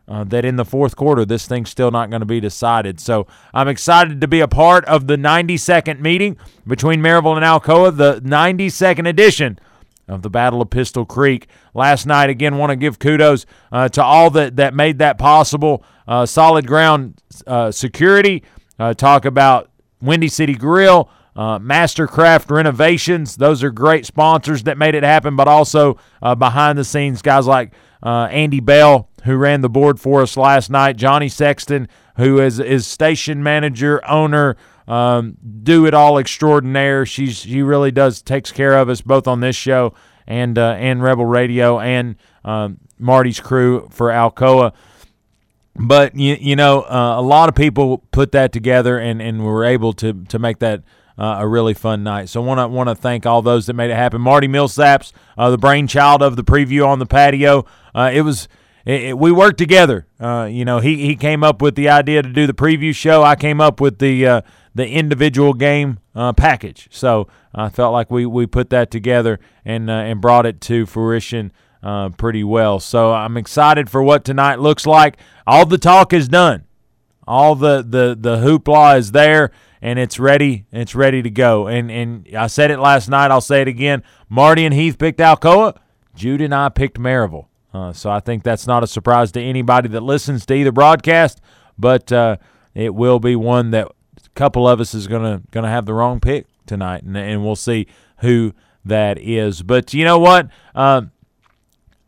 uh, that in the fourth quarter, this thing's still not going to be decided. So I'm excited to be a part of the 92nd meeting between Maryville and Alcoa, the 92nd edition of the Battle of Pistol Creek. Last night, again, want to give kudos uh, to all that, that made that possible. Uh, solid ground uh, security, uh, talk about Windy City Grill. Uh, Mastercraft Renovations, those are great sponsors that made it happen, but also behind the scenes, guys like Andy Bell, who ran the board for us last night, Johnny Sexton, who is is station manager, owner, um, do it all extraordinaire. She's she really does takes care of us both on this show and uh, and Rebel Radio and um, Marty's crew for Alcoa. But you, you know, uh, a lot of people put that together and, and were able to to make that uh, a really fun night. So want to want to thank all those that made it happen. Marty Millsaps, uh, the brainchild of the preview on the patio. Uh, it was it, it, we worked together. Uh, you know, he he came up with the idea to do the preview show. I came up with the uh, the individual game uh, package. So I felt like we, we put that together and and brought it to fruition. pretty well. So I'm excited for what tonight looks like. All the talk is done. All the, the, the hoopla is there and it's ready. It's ready to go. And and I said it last night. I'll say it again. Marty and Heath picked Alcoa. Jude and I picked Maryville. Uh, so I think that's not a surprise to anybody that listens to either broadcast. But uh, it will be one that a couple of us is gonna gonna have the wrong pick tonight, and, and we'll see who that is. But you know what? Uh,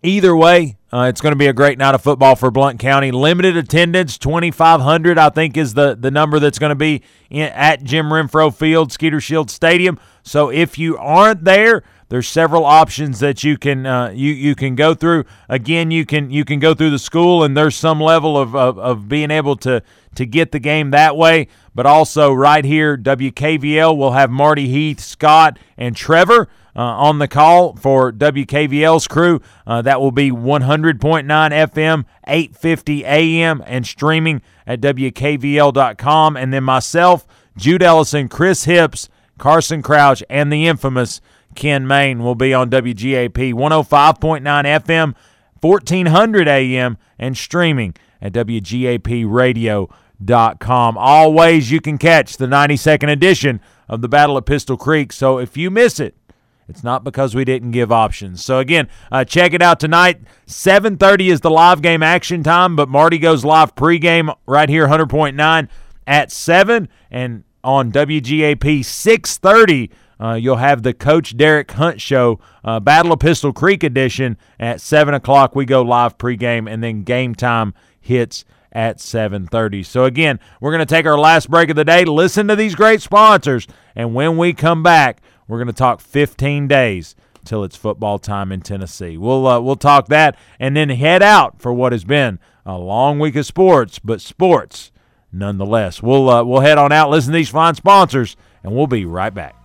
either way, uh, it's going to be a great night of football for Blount County. Limited attendance, 2,500, I think, is the, the number that's going to be in, at Jim Renfro Field, Skeeter Shield Stadium. So if you aren't there, there's several options that you can uh, you you can go through. Again, you can you can go through the school, and there's some level of, of, of being able to to get the game that way. But also right here, WKVL will have Marty Heath, Scott, and Trevor uh, on the call for WKVL's crew. Uh, that will be 100.9 FM, 850 AM, and streaming at WKVL.com. And then myself, Jude Ellison, Chris Hips, Carson Crouch, and the infamous Ken Main will be on WGAP 105.9 FM, 1400 AM, and streaming at WGAPradio.com. Always you can catch the 92nd edition of the Battle at Pistol Creek. So if you miss it, it's not because we didn't give options. So again, uh, check it out tonight. 7:30 is the live game action time, but Marty goes live pregame right here 100.9 at 7 and on WGAP 6:30 uh, you'll have the Coach Derek Hunt Show, uh, Battle of Pistol Creek edition at 7 o'clock. We go live pregame, and then game time hits at 7.30. So, again, we're going to take our last break of the day, listen to these great sponsors, and when we come back, we're going to talk 15 days till it's football time in Tennessee. We'll uh, we'll talk that and then head out for what has been a long week of sports, but sports nonetheless. We'll uh, we'll head on out, listen to these fine sponsors, and we'll be right back.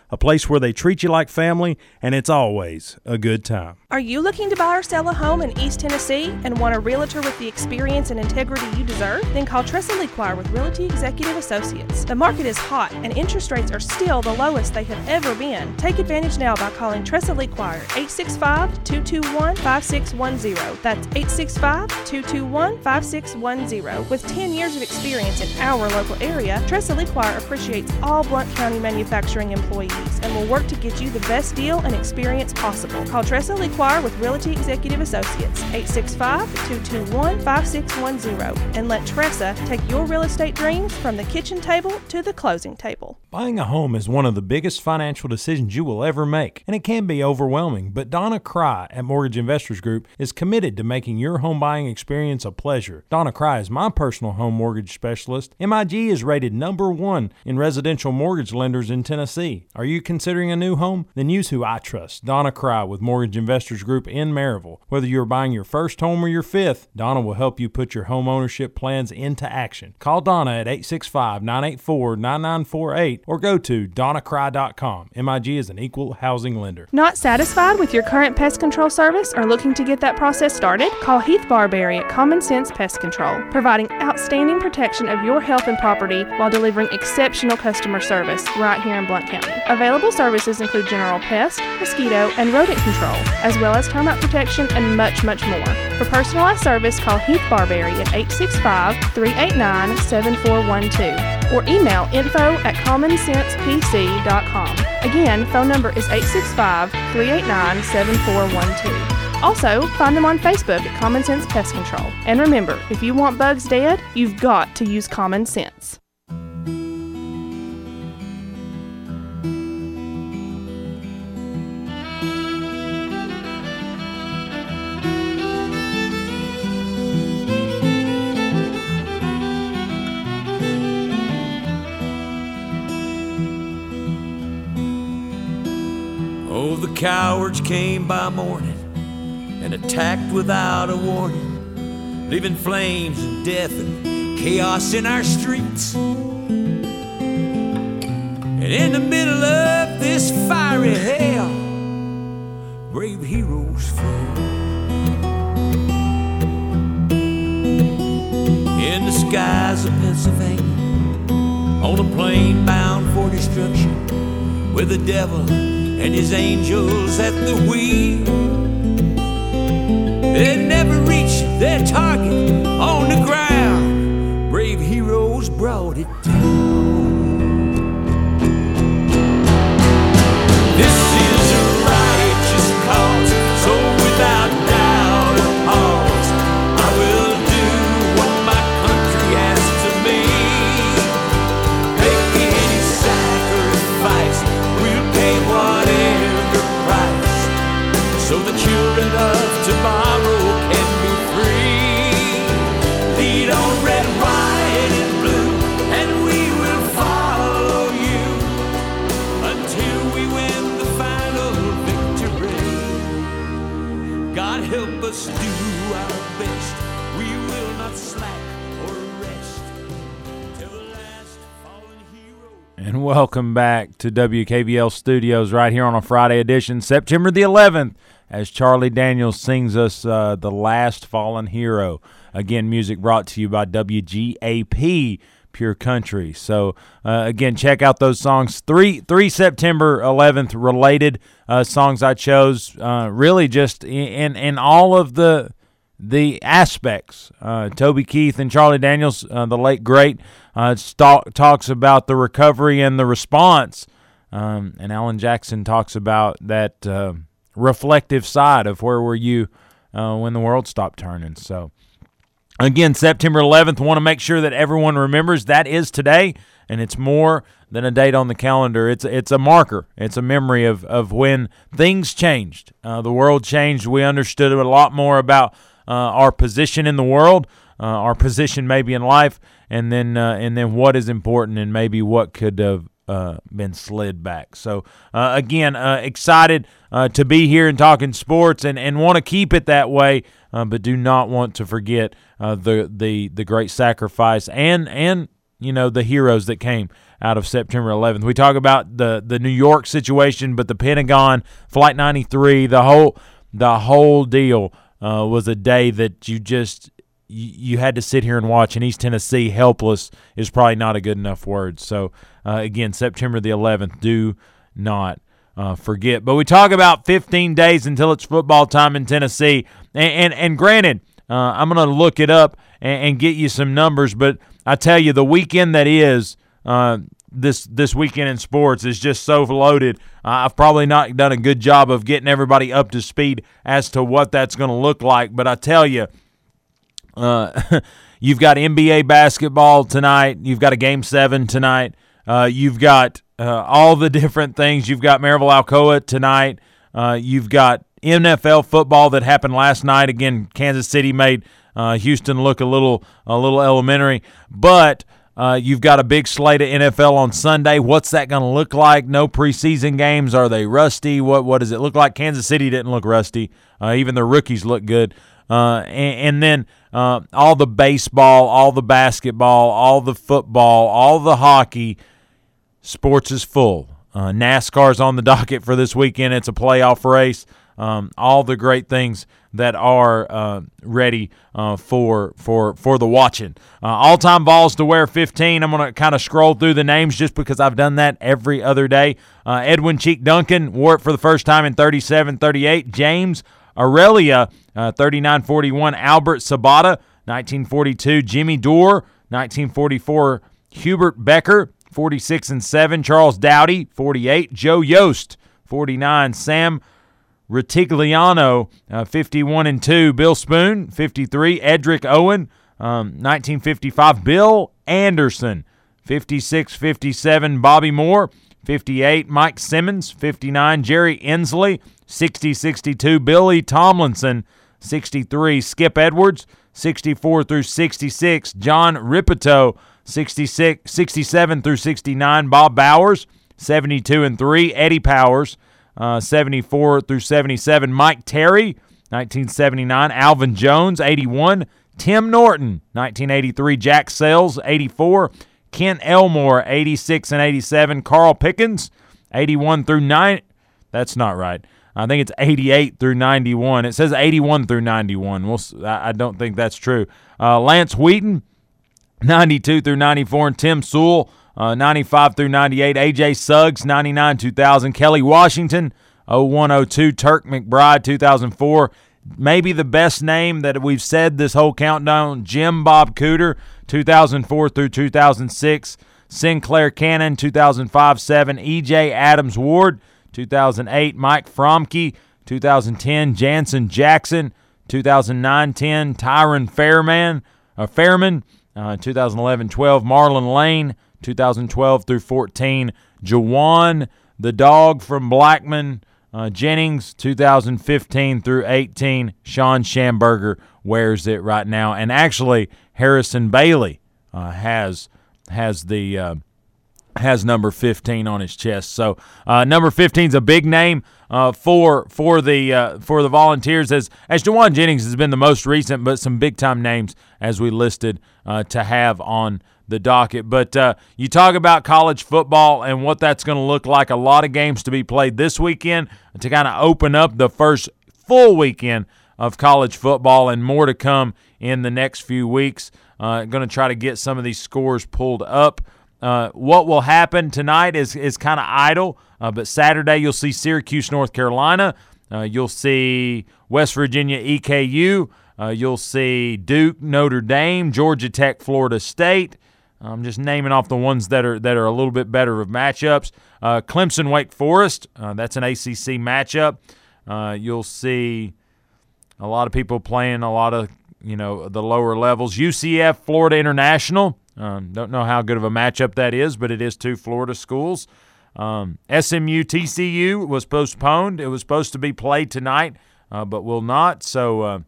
a place where they treat you like family and it's always a good time. Are you looking to buy or sell a home in East Tennessee and want a realtor with the experience and integrity you deserve? Then call Tressa Lequire with Realty Executive Associates. The market is hot and interest rates are still the lowest they have ever been. Take advantage now by calling Tressa Lequire 865-221-5610. That's 865-221-5610. With 10 years of experience in our local area, Tressa Lequire appreciates all Blount County manufacturing employees and will work to get you the best deal and experience possible. Call Tressa Lequire with Realty Executive Associates, 865-221-5610, and let Tressa take your real estate dreams from the kitchen table to the closing table. Buying a home is one of the biggest financial decisions you will ever make, and it can be overwhelming, but Donna Cry at Mortgage Investors Group is committed to making your home buying experience a pleasure. Donna Cry is my personal home mortgage specialist. MIG is rated number one in residential mortgage lenders in Tennessee. Are you you considering a new home? Then use who I trust, Donna Cry with Mortgage Investors Group in Maryville. Whether you're buying your first home or your fifth, Donna will help you put your home ownership plans into action. Call Donna at 865 984 9948 or go to donnacry.com. MIG is an equal housing lender. Not satisfied with your current pest control service or looking to get that process started? Call Heath Barberry at Common Sense Pest Control, providing outstanding protection of your health and property while delivering exceptional customer service right here in Blount County. Available services include general pest, mosquito, and rodent control, as well as termite protection and much, much more. For personalized service, call Heath Barberry at 865 389 7412 or email info at commonsensepc.com. Again, phone number is 865 389 7412. Also, find them on Facebook at Common Sense Pest Control. And remember, if you want bugs dead, you've got to use common sense. Cowards came by morning and attacked without a warning, leaving flames and death and chaos in our streets. And in the middle of this fiery hell, brave heroes fall. In the skies of Pennsylvania, on a plane bound for destruction, with the devil and his angels at the wheel. They never reached their target welcome back to WKVL Studios right here on a Friday edition, September the 11th, as Charlie Daniels sings us uh, The Last Fallen Hero. Again, music brought to you by WGAP Pure Country. So, uh, again, check out those songs. Three, three September 11th related uh, songs I chose, uh, really just in, in, in all of the the aspects. Uh, Toby Keith and Charlie Daniels, uh, the late great, uh, talks about the recovery and the response, um, and Alan Jackson talks about that uh, reflective side of where were you uh, when the world stopped turning. So, again, September 11th. Want to make sure that everyone remembers that is today, and it's more than a date on the calendar. It's it's a marker. It's a memory of of when things changed. Uh, the world changed. We understood a lot more about our position in the world, uh, our position maybe in life, and then uh, and then what is important and maybe what could have uh, been slid back. So uh, again, uh, excited uh, to be here and talking sports, and, and want to keep it that way, uh, but do not want to forget uh, the the the great sacrifice and and you know the heroes that came out of September 11th. We talk about the the New York situation, but the Pentagon, Flight 93, the whole the whole deal uh, was a day that you just you, you had to sit here and watch. In East Tennessee, helpless is probably not a good enough word. So uh, again, September the 11th, do not. Uh, forget, but we talk about 15 days until it's football time in Tennessee, and and, and granted, uh, I'm going to look it up and, and, get you some numbers. But I tell you, the weekend that is uh, this this weekend in sports is just so loaded. Uh, I've probably not done a good job of getting everybody up to speed as to what that's going to look like. But I tell you, uh, you've got NBA basketball tonight. You've got a game seven tonight. Uh, you've got uh, all the different things. You've got Maryville Alcoa tonight. Uh, you've got NFL football that happened last night. Again, Kansas City made uh, Houston look a little a little elementary, but Uh, you've got a big slate of NFL on Sunday. What's that going to look like? No preseason games. Are they rusty? What What does it look like? Kansas City didn't look rusty. Uh, even the rookies look good. Uh, and, and, then uh, all the baseball, all the basketball, all the football, all the hockey. Sports is full. Uh, NASCAR's on the docket for this weekend. It's a playoff race. Um, all the great things that are uh, ready uh, for for for the watching. Uh, all time balls to wear 15. I'm going to kind of scroll through the names just because I've done that every other day. Uh, Edwin Cheek Duncan wore it for the first time in 37 38. James Aurelia, uh, 39 41. Albert Sabata, 1942. Jimmy Dore, 1944. Hubert Becker, 46 and 7. Charles Dowdy, 48. Joe Yost, 49. Sam Ritigliano, uh, 51 and 2. Bill Spoon, 53. Edric Owen, um, 1955. Bill Anderson, 56 57. Bobby Moore, 58. Mike Simmons, 59. Jerry Inslee, 60 62. Billy Tomlinson, 63. Skip Edwards, 64 through 66. John Ripito, 66, 67 through 69. Bob Bowers, 72 and 3. Eddie Powers, uh, 74 through 77. Mike Terry, 1979. Alvin Jones, 81. Tim Norton, 1983. Jack Sells, 84. Kent Elmore, 86 and 87. Carl Pickens, 81 through 9. That's not right. I think it's 88 through 91. It says 81 through 91. We'll, I don't think that's true. Uh, Lance Wheaton, 92 through 94. And Tim Sewell, uh, 95 through 98. AJ Suggs, 99 2000. Kelly Washington, 0102. Turk McBride, 2004. Maybe the best name that we've said this whole countdown Jim Bob Cooter, 2004 through 2006. Sinclair Cannon, 2005 7. EJ Adams Ward, 2008. Mike Fromke, 2010. Jansen Jackson, 2009 10. Tyron Fairman, uh, Fairman, uh, 2011 12. Marlin Lane, 2012 through 14. Jauan, the dog from Blackman uh, Jennings, 2015 through 18. Sean Schamberger wears it right now, and actually Harrison Bailey uh, has has the uh, has number 15 on his chest. So uh, number 15 is a big name uh, for for the uh, for the Volunteers. As as Jauan Jennings has been the most recent, but some big time names as we listed uh, to have on the docket. But uh, you talk about college football and what that's going to look like. A lot of games to be played this weekend to kind of open up the first full weekend of college football, and more to come in the next few weeks. Uh, going to try to get some of these scores pulled up. Uh, what will happen tonight is is kind of idle, uh, but Saturday you'll see Syracuse, North Carolina. Uh, you'll see West Virginia, EKU. Uh, you'll see Duke, Notre Dame, Georgia Tech, Florida State. I'm just naming off the ones that are that are a little bit better of matchups. Uh, Clemson, Wake Forest. Uh, that's an ACC matchup. you'll see a lot of people playing a lot of you know the lower levels. UCF, Florida International. Um, don't know how good of a matchup that is, but it is two Florida schools. Um, SMU TCU was postponed. It was supposed to be played tonight, uh, but will not. So, uh,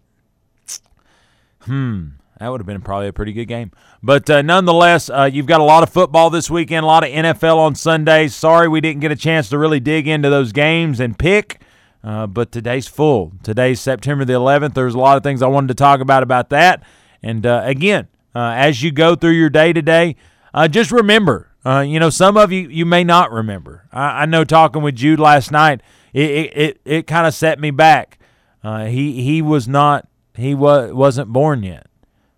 hmm, that would have been probably a pretty good game. But uh, nonetheless, uh, you've got a lot of football this weekend, a lot of NFL on Sundays. Sorry we didn't get a chance to really dig into those games and pick. Uh, but today's full. Today's September the 11th. There's a lot of things I wanted to talk about about that. And uh, again, uh, as you go through your day to day, just remember, uh, you know, some of you you may not remember. I, I know talking with Jude last night, it it it, it kind of set me back. Uh, he he was not he was wasn't born yet.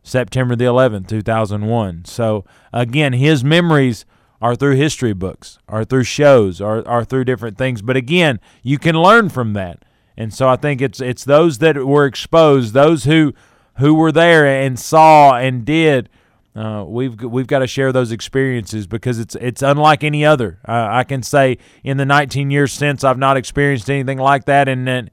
September the 11th, 2001. So again, his memories are through history books, are through shows, are are through different things. But again, you can learn from that. And so I think it's it's those that were exposed, those who who were there and saw and did. Uh, we've we've got to share those experiences because it's it's unlike any other. Uh, I can say in the 19 years since I've not experienced anything like that, and and,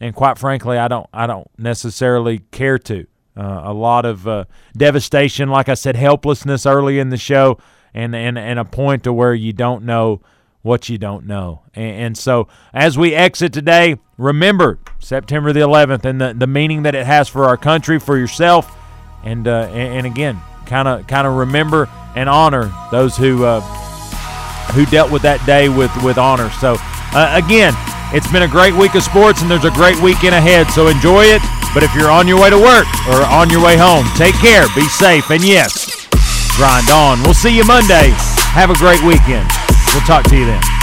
and quite frankly, I don't I don't necessarily care to. Uh, a lot of uh, devastation, like I said, helplessness early in the show, and and and a point to where you don't know what you don't know. And, and, so as we exit today, remember September the 11th and the, the meaning that it has for our country, for yourself, and uh, and, and, again, kind of kind of remember and honor those who uh, who dealt with that day with with honor. So uh, again, it's been a great week of sports, and there's a great weekend ahead. So enjoy it. But if you're on your way to work or on your way home, take care, be safe, and yes, grind on. We'll see you Monday. Have a great weekend. We'll talk to you then.